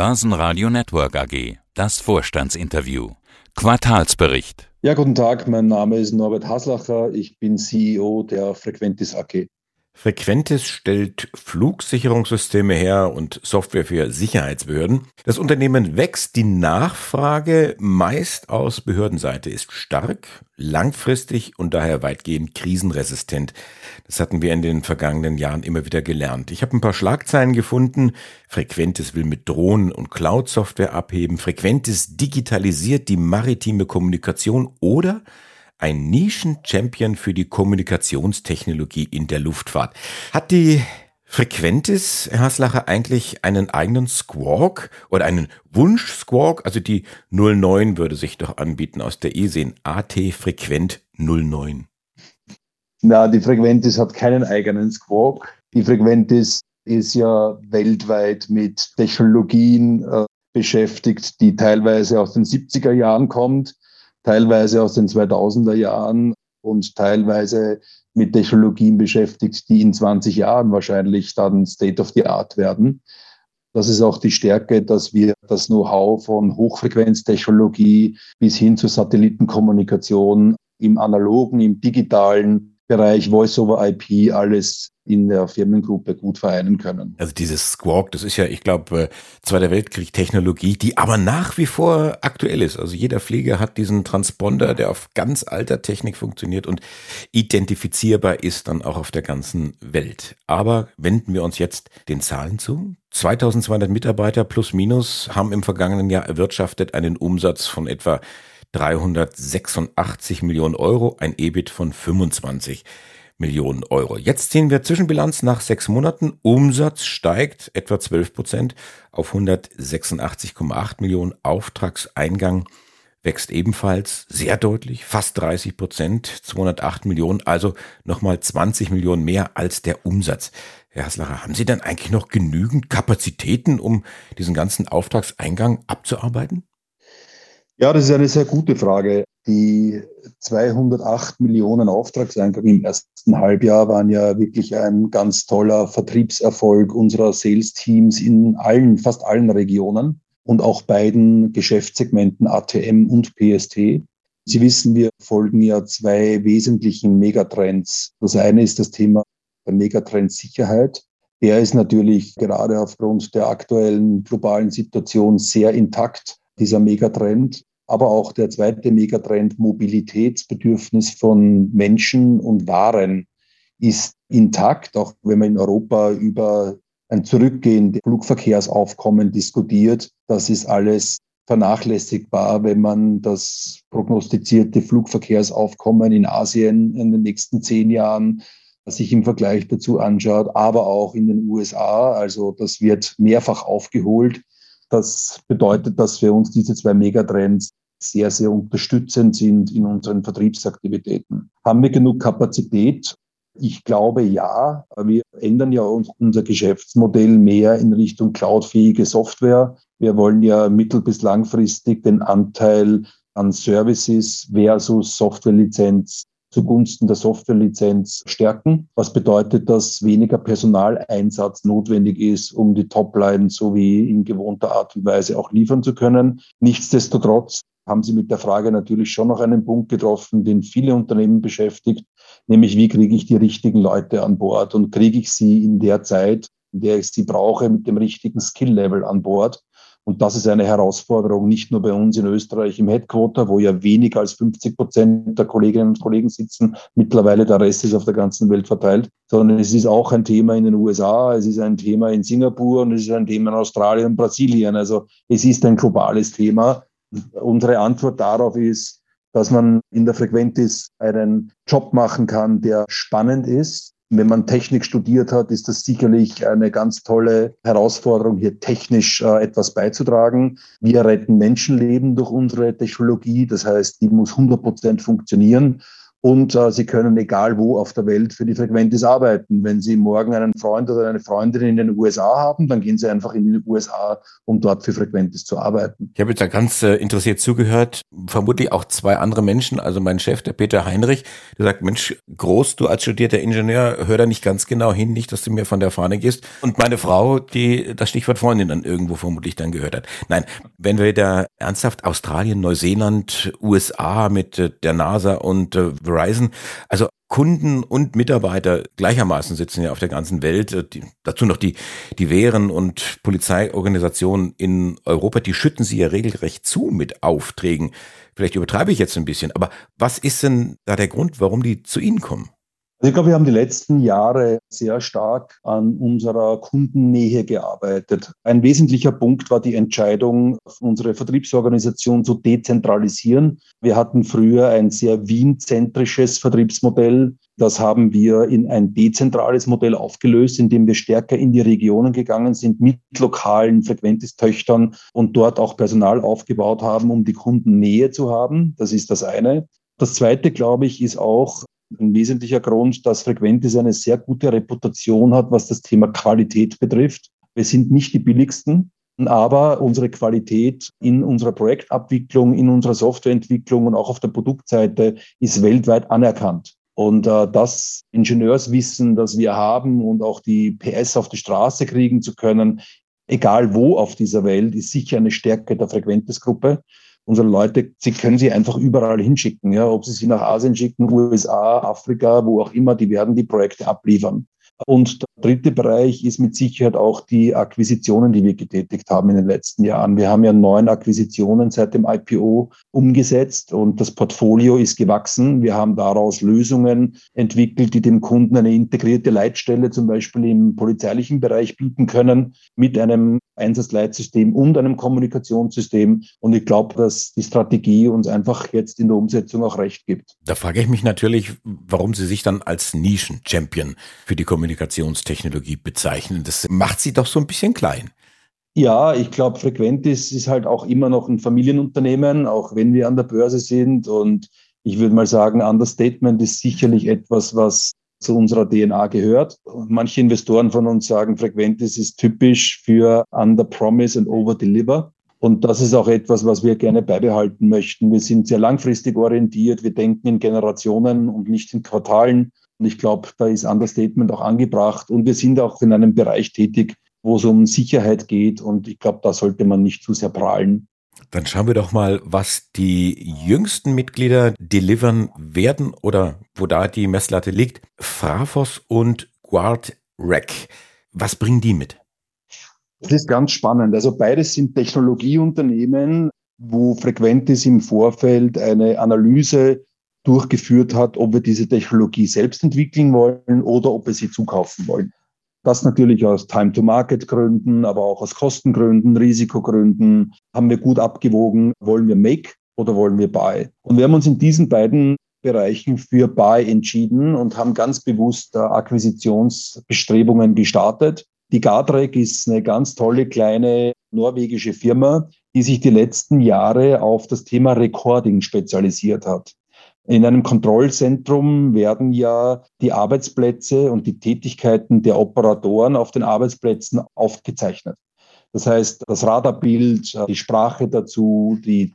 Börsenradio Network AG. Das Vorstandsinterview. Quartalsbericht. Ja, guten Tag. Mein Name ist Norbert Haslacher. Ich bin CEO der Frequentis AG. Frequentis stellt Flugsicherungssysteme her und Software für Sicherheitsbehörden. Das Unternehmen wächst, die Nachfrage meist aus Behördenseite ist stark, langfristig und daher weitgehend krisenresistent. Das hatten wir in den vergangenen Jahren immer wieder gelernt. Ich habe ein paar Schlagzeilen gefunden. Frequentis will mit Drohnen und Cloud-Software abheben. Frequentis digitalisiert die maritime Kommunikation oder ein Nischen-Champion für die Kommunikationstechnologie in der Luftfahrt. Hat die Frequentis, Herr Haslacher, eigentlich einen eigenen Squawk oder einen Wunsch-Squawk? Also die 09 würde sich doch anbieten aus der E-Sehen. AT Frequent 09. Na, die Frequentis hat keinen eigenen Squawk. Die Frequentis ist ja weltweit mit Technologien äh, beschäftigt, die teilweise aus den 70er Jahren kommt teilweise aus den 2000er Jahren und teilweise mit Technologien beschäftigt, die in 20 Jahren wahrscheinlich dann State of the Art werden. Das ist auch die Stärke, dass wir das Know-how von Hochfrequenztechnologie bis hin zur Satellitenkommunikation im analogen, im digitalen Bereich Voice-over-IP alles in der Firmengruppe gut vereinen können. Also dieses Squawk, das ist ja, ich glaube, äh, Zweiter Weltkrieg Technologie, die aber nach wie vor aktuell ist. Also jeder Flieger hat diesen Transponder, der auf ganz alter Technik funktioniert und identifizierbar ist dann auch auf der ganzen Welt. Aber wenden wir uns jetzt den Zahlen zu. 2200 Mitarbeiter plus minus haben im vergangenen Jahr erwirtschaftet einen Umsatz von etwa 386 Millionen Euro, ein EBIT von 25 Millionen Euro. Jetzt ziehen wir Zwischenbilanz nach sechs Monaten. Umsatz steigt etwa 12 Prozent auf 186,8 Millionen. Auftragseingang wächst ebenfalls sehr deutlich, fast 30 Prozent, 208 Millionen, also nochmal 20 Millionen mehr als der Umsatz. Herr Haslacher, haben Sie denn eigentlich noch genügend Kapazitäten, um diesen ganzen Auftragseingang abzuarbeiten? Ja, das ist eine sehr gute Frage. Die 208 Millionen Auftragseingang im ersten Halbjahr waren ja wirklich ein ganz toller Vertriebserfolg unserer Sales-Teams in allen, fast allen Regionen und auch beiden Geschäftssegmenten ATM und PST. Sie wissen, wir folgen ja zwei wesentlichen Megatrends. Das eine ist das Thema der Megatrend Sicherheit. Der ist natürlich gerade aufgrund der aktuellen globalen Situation sehr intakt, dieser Megatrend aber auch der zweite Megatrend Mobilitätsbedürfnis von Menschen und Waren ist intakt, auch wenn man in Europa über ein Zurückgehen des Flugverkehrsaufkommen diskutiert. Das ist alles vernachlässigbar, wenn man das prognostizierte Flugverkehrsaufkommen in Asien in den nächsten zehn Jahren sich im Vergleich dazu anschaut, aber auch in den USA. Also das wird mehrfach aufgeholt. Das bedeutet, dass für uns diese zwei Megatrends sehr, sehr unterstützend sind in unseren Vertriebsaktivitäten. Haben wir genug Kapazität? Ich glaube ja. Wir ändern ja unser Geschäftsmodell mehr in Richtung cloudfähige Software. Wir wollen ja mittel- bis langfristig den Anteil an Services versus Softwarelizenz zugunsten der Softwarelizenz stärken. Was bedeutet, dass weniger Personaleinsatz notwendig ist, um die Topline so wie in gewohnter Art und Weise auch liefern zu können. Nichtsdestotrotz haben Sie mit der Frage natürlich schon noch einen Punkt getroffen, den viele Unternehmen beschäftigt, nämlich wie kriege ich die richtigen Leute an Bord und kriege ich sie in der Zeit, in der ich sie brauche, mit dem richtigen Skill-Level an Bord. Und das ist eine Herausforderung, nicht nur bei uns in Österreich im Headquarter, wo ja weniger als 50 Prozent der Kolleginnen und Kollegen sitzen. Mittlerweile der Rest ist auf der ganzen Welt verteilt, sondern es ist auch ein Thema in den USA, es ist ein Thema in Singapur und es ist ein Thema in Australien und Brasilien. Also es ist ein globales Thema. Unsere Antwort darauf ist, dass man in der Frequentis einen Job machen kann, der spannend ist. Wenn man Technik studiert hat, ist das sicherlich eine ganz tolle Herausforderung, hier technisch äh, etwas beizutragen. Wir retten Menschenleben durch unsere Technologie. Das heißt, die muss 100 Prozent funktionieren. Und äh, Sie können egal wo auf der Welt für die Frequentis arbeiten. Wenn Sie morgen einen Freund oder eine Freundin in den USA haben, dann gehen Sie einfach in die USA, um dort für Frequentis zu arbeiten. Ich habe jetzt da ganz äh, interessiert zugehört, vermutlich auch zwei andere Menschen, also mein Chef, der Peter Heinrich, der sagt, Mensch, groß, du als studierter Ingenieur, hör da nicht ganz genau hin, nicht, dass du mir von der Fahne gehst. Und meine Frau, die das Stichwort Freundin dann irgendwo vermutlich dann gehört hat. Nein, wenn wir da ernsthaft Australien, Neuseeland, USA mit äh, der NASA und äh, Verizon. Also Kunden und Mitarbeiter gleichermaßen sitzen ja auf der ganzen Welt. Äh, die, dazu noch die, die Wehren- und Polizeiorganisationen in Europa, die schütten sie ja regelrecht zu mit Aufträgen. Vielleicht übertreibe ich jetzt ein bisschen, aber was ist denn da der Grund, warum die zu Ihnen kommen? Also ich glaube, wir haben die letzten Jahre sehr stark an unserer Kundennähe gearbeitet. Ein wesentlicher Punkt war die Entscheidung, unsere Vertriebsorganisation zu dezentralisieren. Wir hatten früher ein sehr Wien-zentrisches Vertriebsmodell. Das haben wir in ein dezentrales Modell aufgelöst, indem wir stärker in die Regionen gegangen sind mit lokalen Frequentis-Töchtern und dort auch Personal aufgebaut haben, um die Kundennähe zu haben. Das ist das eine. Das zweite, glaube ich, ist auch ein wesentlicher Grund, dass Frequentis eine sehr gute Reputation hat, was das Thema Qualität betrifft. Wir sind nicht die billigsten, aber unsere Qualität in unserer Projektabwicklung, in unserer Softwareentwicklung und auch auf der Produktseite ist weltweit anerkannt. Und äh, das Ingenieurswissen, das wir haben und auch die PS auf die Straße kriegen zu können, egal wo auf dieser Welt, ist sicher eine Stärke der Frequentis-Gruppe unsere Leute, sie können sie einfach überall hinschicken. Ja, ob sie sie nach Asien schicken, USA, Afrika, wo auch immer, die werden die Projekte abliefern. Und dritte Bereich ist mit Sicherheit auch die Akquisitionen, die wir getätigt haben in den letzten Jahren. Wir haben ja neun Akquisitionen seit dem IPO umgesetzt und das Portfolio ist gewachsen. Wir haben daraus Lösungen entwickelt, die dem Kunden eine integrierte Leitstelle zum Beispiel im polizeilichen Bereich bieten können mit einem Einsatzleitsystem und einem Kommunikationssystem. Und ich glaube, dass die Strategie uns einfach jetzt in der Umsetzung auch recht gibt. Da frage ich mich natürlich, warum Sie sich dann als Nischen-Champion für die Kommunikationstechnologie bezeichnen. Das macht Sie doch so ein bisschen klein. Ja, ich glaube, Frequentis ist halt auch immer noch ein Familienunternehmen, auch wenn wir an der Börse sind. Und ich würde mal sagen, Understatement ist sicherlich etwas, was zu unserer DNA gehört. Manche Investoren von uns sagen, Frequentis ist typisch für Under Promise and Over Deliver. Und das ist auch etwas, was wir gerne beibehalten möchten. Wir sind sehr langfristig orientiert. Wir denken in Generationen und nicht in Quartalen. Und ich glaube, da ist Understatement auch angebracht. Und wir sind auch in einem Bereich tätig, wo es um Sicherheit geht. Und ich glaube, da sollte man nicht zu sehr prahlen. Dann schauen wir doch mal, was die jüngsten Mitglieder delivern werden oder wo da die Messlatte liegt. Frafos und Guard Rec. Was bringen die mit? Das ist ganz spannend. Also beides sind Technologieunternehmen, wo Frequentis im Vorfeld eine Analyse durchgeführt hat, ob wir diese Technologie selbst entwickeln wollen oder ob wir sie zukaufen wollen. Das natürlich aus Time-to-Market-Gründen, aber auch aus Kostengründen, Risikogründen haben wir gut abgewogen, wollen wir Make oder wollen wir Buy? Und wir haben uns in diesen beiden Bereichen für Buy entschieden und haben ganz bewusst Akquisitionsbestrebungen gestartet. Die Gardrek ist eine ganz tolle kleine norwegische Firma, die sich die letzten Jahre auf das Thema Recording spezialisiert hat. In einem Kontrollzentrum werden ja die Arbeitsplätze und die Tätigkeiten der Operatoren auf den Arbeitsplätzen aufgezeichnet. Das heißt, das Radarbild, die Sprache dazu, die,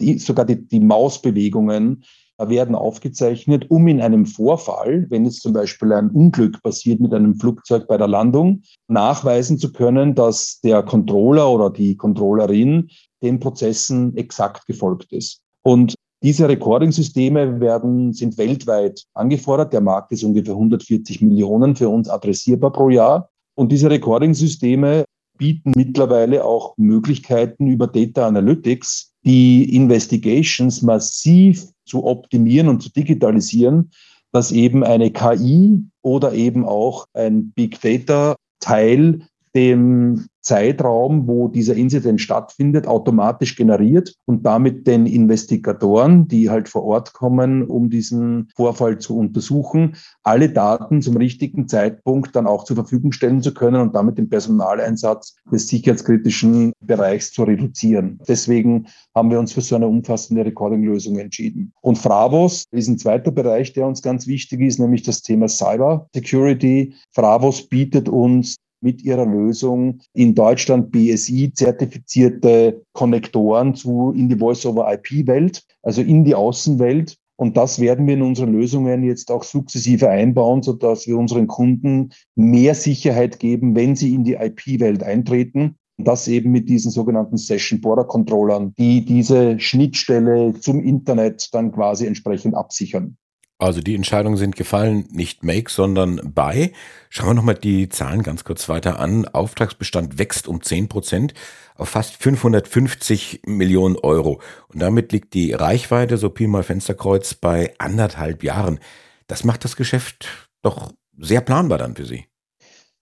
die sogar die, die Mausbewegungen werden aufgezeichnet, um in einem Vorfall, wenn jetzt zum Beispiel ein Unglück passiert mit einem Flugzeug bei der Landung, nachweisen zu können, dass der Controller oder die Controllerin den Prozessen exakt gefolgt ist. Und diese Recording-Systeme werden, sind weltweit angefordert. Der Markt ist ungefähr 140 Millionen für uns adressierbar pro Jahr. Und diese Recording-Systeme bieten mittlerweile auch Möglichkeiten über Data Analytics, die Investigations massiv zu optimieren und zu digitalisieren, dass eben eine KI oder eben auch ein Big Data Teil dem Zeitraum, wo dieser Inzident stattfindet, automatisch generiert und damit den Investigatoren, die halt vor Ort kommen, um diesen Vorfall zu untersuchen, alle Daten zum richtigen Zeitpunkt dann auch zur Verfügung stellen zu können und damit den Personaleinsatz des sicherheitskritischen Bereichs zu reduzieren. Deswegen haben wir uns für so eine umfassende Recording-Lösung entschieden. Und Fravos ist ein zweiter Bereich, der uns ganz wichtig ist, nämlich das Thema Cyber Security. Fravos bietet uns mit ihrer Lösung in Deutschland BSI-zertifizierte Konnektoren zu in die Voice-over-IP-Welt, also in die Außenwelt. Und das werden wir in unseren Lösungen jetzt auch sukzessive einbauen, sodass wir unseren Kunden mehr Sicherheit geben, wenn sie in die IP-Welt eintreten. Und das eben mit diesen sogenannten Session Border Controllern, die diese Schnittstelle zum Internet dann quasi entsprechend absichern. Also die Entscheidungen sind gefallen, nicht make, sondern buy. Schauen wir nochmal die Zahlen ganz kurz weiter an. Auftragsbestand wächst um 10 Prozent auf fast 550 Millionen Euro. Und damit liegt die Reichweite, so Pi mal Fensterkreuz, bei anderthalb Jahren. Das macht das Geschäft doch sehr planbar dann für Sie.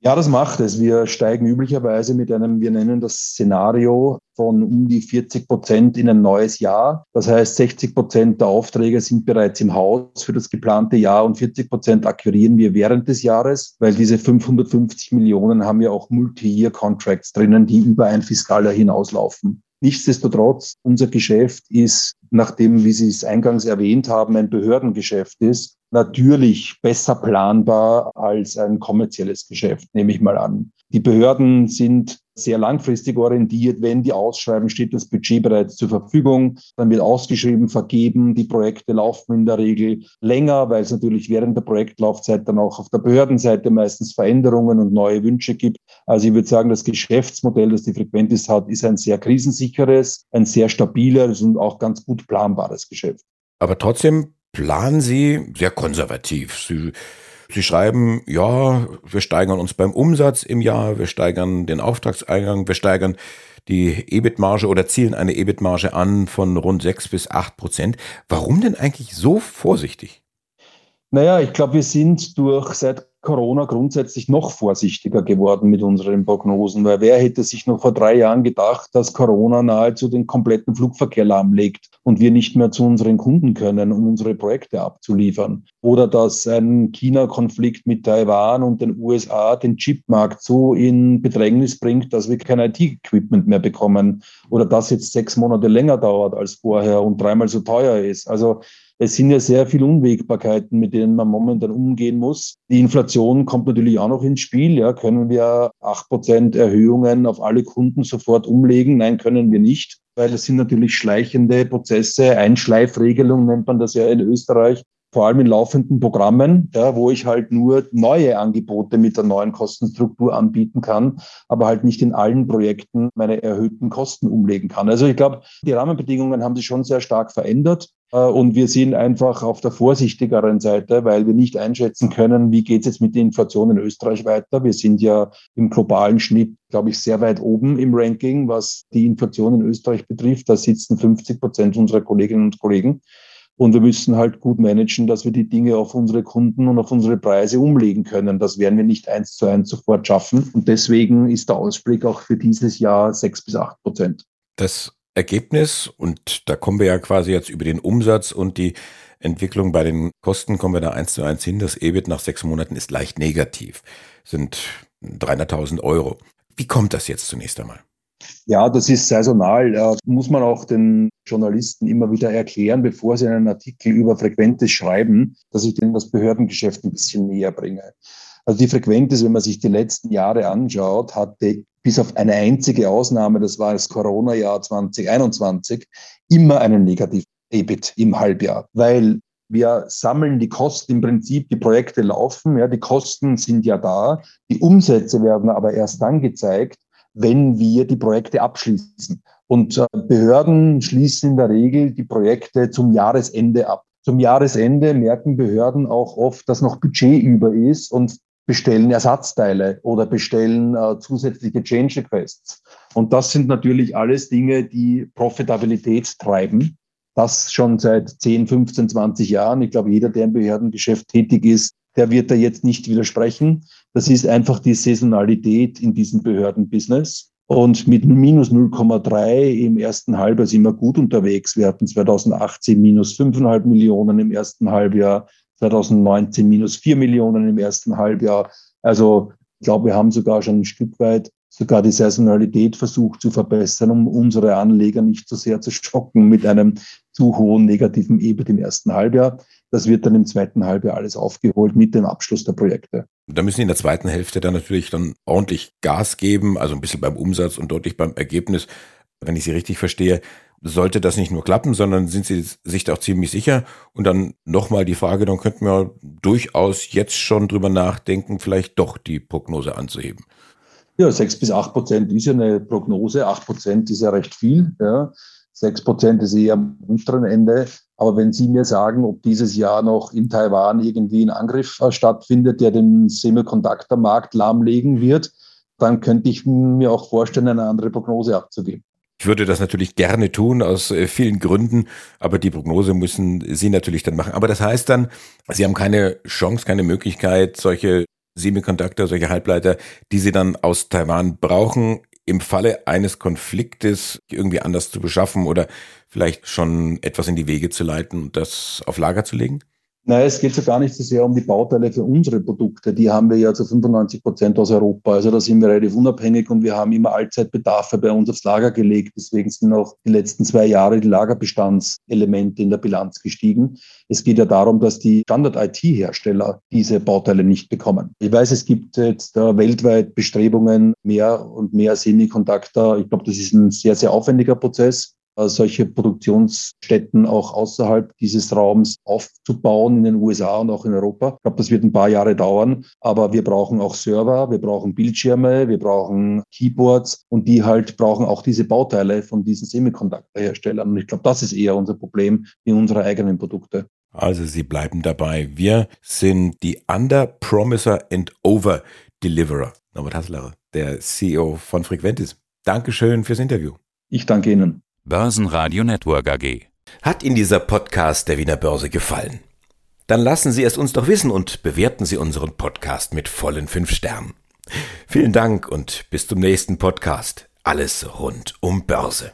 Ja, das macht es. Wir steigen üblicherweise mit einem, wir nennen das Szenario von um die 40 Prozent in ein neues Jahr. Das heißt, 60 Prozent der Aufträge sind bereits im Haus für das geplante Jahr und 40 Prozent akquirieren wir während des Jahres, weil diese 550 Millionen haben ja auch Multi-Year-Contracts drinnen, die über ein Fiskaljahr hinauslaufen. Nichtsdestotrotz, unser Geschäft ist, nachdem, wie Sie es eingangs erwähnt haben, ein Behördengeschäft ist, natürlich besser planbar als ein kommerzielles Geschäft, nehme ich mal an. Die Behörden sind sehr langfristig orientiert. Wenn die ausschreiben, steht das Budget bereits zur Verfügung. Dann wird ausgeschrieben, vergeben. Die Projekte laufen in der Regel länger, weil es natürlich während der Projektlaufzeit dann auch auf der Behördenseite meistens Veränderungen und neue Wünsche gibt. Also ich würde sagen, das Geschäftsmodell, das die Frequentis hat, ist ein sehr krisensicheres, ein sehr stabiles und auch ganz gut planbares Geschäft. Aber trotzdem planen Sie sehr konservativ. Sie, Sie schreiben, ja, wir steigern uns beim Umsatz im Jahr, wir steigern den Auftragseingang, wir steigern die EBIT-Marge oder zielen eine EBIT-Marge an von rund sechs bis acht Prozent. Warum denn eigentlich so vorsichtig? Naja, ich glaube, wir sind durch seit Corona grundsätzlich noch vorsichtiger geworden mit unseren Prognosen, weil wer hätte sich noch vor drei Jahren gedacht, dass Corona nahezu den kompletten Flugverkehr lahmlegt und wir nicht mehr zu unseren Kunden können, um unsere Projekte abzuliefern? Oder dass ein China-Konflikt mit Taiwan und den USA den Chipmarkt so in Bedrängnis bringt, dass wir kein IT-Equipment mehr bekommen oder das jetzt sechs Monate länger dauert als vorher und dreimal so teuer ist. Also es sind ja sehr viele Unwägbarkeiten, mit denen man momentan umgehen muss. Die Inflation kommt natürlich auch noch ins Spiel. Ja, können wir acht Prozent Erhöhungen auf alle Kunden sofort umlegen? Nein, können wir nicht, weil es sind natürlich schleichende Prozesse. Einschleifregelung nennt man das ja in Österreich vor allem in laufenden Programmen, ja, wo ich halt nur neue Angebote mit der neuen Kostenstruktur anbieten kann, aber halt nicht in allen Projekten meine erhöhten Kosten umlegen kann. Also ich glaube, die Rahmenbedingungen haben sich schon sehr stark verändert. Äh, und wir sind einfach auf der vorsichtigeren Seite, weil wir nicht einschätzen können, wie geht es jetzt mit der Inflation in Österreich weiter. Wir sind ja im globalen Schnitt, glaube ich, sehr weit oben im Ranking, was die Inflation in Österreich betrifft. Da sitzen 50 Prozent unserer Kolleginnen und Kollegen. Und wir müssen halt gut managen, dass wir die Dinge auf unsere Kunden und auf unsere Preise umlegen können. Das werden wir nicht eins zu eins sofort schaffen. Und deswegen ist der Ausblick auch für dieses Jahr sechs bis acht Prozent. Das Ergebnis, und da kommen wir ja quasi jetzt über den Umsatz und die Entwicklung bei den Kosten, kommen wir da eins zu eins hin. Das EBIT nach sechs Monaten ist leicht negativ, sind 300.000 Euro. Wie kommt das jetzt zunächst einmal? Ja, das ist saisonal. Ja, muss man auch den Journalisten immer wieder erklären, bevor sie einen Artikel über Frequentes schreiben, dass ich denen das Behördengeschäft ein bisschen näher bringe. Also die Frequentes, wenn man sich die letzten Jahre anschaut, hatte bis auf eine einzige Ausnahme, das war das Corona-Jahr 2021, immer einen negativen EBIT im Halbjahr, weil wir sammeln die Kosten im Prinzip, die Projekte laufen, ja, die Kosten sind ja da, die Umsätze werden aber erst dann gezeigt, wenn wir die Projekte abschließen. Und äh, Behörden schließen in der Regel die Projekte zum Jahresende ab. Zum Jahresende merken Behörden auch oft, dass noch Budget über ist und bestellen Ersatzteile oder bestellen äh, zusätzliche Change Requests. Und das sind natürlich alles Dinge, die Profitabilität treiben. Das schon seit 10, 15, 20 Jahren. Ich glaube, jeder, der im Behördengeschäft tätig ist, der wird da jetzt nicht widersprechen. Das ist einfach die Saisonalität in diesem Behördenbusiness. Und mit minus 0,3 im ersten Halbjahr sind wir gut unterwegs. Wir hatten 2018 minus 5,5 Millionen im ersten Halbjahr, 2019 minus 4 Millionen im ersten Halbjahr. Also ich glaube, wir haben sogar schon ein Stück weit sogar die Saisonalität versucht zu verbessern, um unsere Anleger nicht so sehr zu schocken mit einem zu hohen negativen EBIT im ersten Halbjahr. Das wird dann im zweiten Halbjahr alles aufgeholt mit dem Abschluss der Projekte. Da müssen Sie in der zweiten Hälfte dann natürlich dann ordentlich Gas geben, also ein bisschen beim Umsatz und deutlich beim Ergebnis. Wenn ich Sie richtig verstehe, sollte das nicht nur klappen, sondern sind Sie sich da auch ziemlich sicher? Und dann nochmal die Frage, dann könnten wir durchaus jetzt schon drüber nachdenken, vielleicht doch die Prognose anzuheben. Ja, sechs bis acht Prozent ist ja eine Prognose. Acht Prozent ist ja recht viel. Ja. Sechs Prozent ist eher am unteren Ende. Aber wenn Sie mir sagen, ob dieses Jahr noch in Taiwan irgendwie ein Angriff stattfindet, der den Semiconductor-Markt lahmlegen wird, dann könnte ich mir auch vorstellen, eine andere Prognose abzugeben. Ich würde das natürlich gerne tun, aus äh, vielen Gründen, aber die Prognose müssen Sie natürlich dann machen. Aber das heißt dann, Sie haben keine Chance, keine Möglichkeit, solche Semiconductor, solche Halbleiter, die sie dann aus Taiwan brauchen, im Falle eines Konfliktes irgendwie anders zu beschaffen oder vielleicht schon etwas in die Wege zu leiten und das auf Lager zu legen? Nein, es geht so gar nicht so sehr um die Bauteile für unsere Produkte. Die haben wir ja zu 95 Prozent aus Europa. Also da sind wir relativ unabhängig und wir haben immer Allzeitbedarfe bei uns aufs Lager gelegt. Deswegen sind auch die letzten zwei Jahre die Lagerbestandselemente in der Bilanz gestiegen. Es geht ja darum, dass die Standard-IT-Hersteller diese Bauteile nicht bekommen. Ich weiß, es gibt jetzt weltweit Bestrebungen, mehr und mehr Semiconductor. Ich glaube, das ist ein sehr, sehr aufwendiger Prozess. Äh, solche Produktionsstätten auch außerhalb dieses Raums aufzubauen in den USA und auch in Europa. Ich glaube, das wird ein paar Jahre dauern, aber wir brauchen auch Server, wir brauchen Bildschirme, wir brauchen Keyboards und die halt brauchen auch diese Bauteile von diesen Semiconductor-Herstellern. Und ich glaube, das ist eher unser Problem wie unsere eigenen Produkte. Also Sie bleiben dabei. Wir sind die Under-Promiser and Over-Deliverer. Norbert Hassler, der CEO von Frequentis. Dankeschön fürs Interview. Ich danke Ihnen. Börsenradio Network AG. Hat Ihnen dieser Podcast der Wiener Börse gefallen? Dann lassen Sie es uns doch wissen und bewerten Sie unseren Podcast mit vollen fünf Sternen. Vielen Dank und bis zum nächsten Podcast. Alles rund um Börse.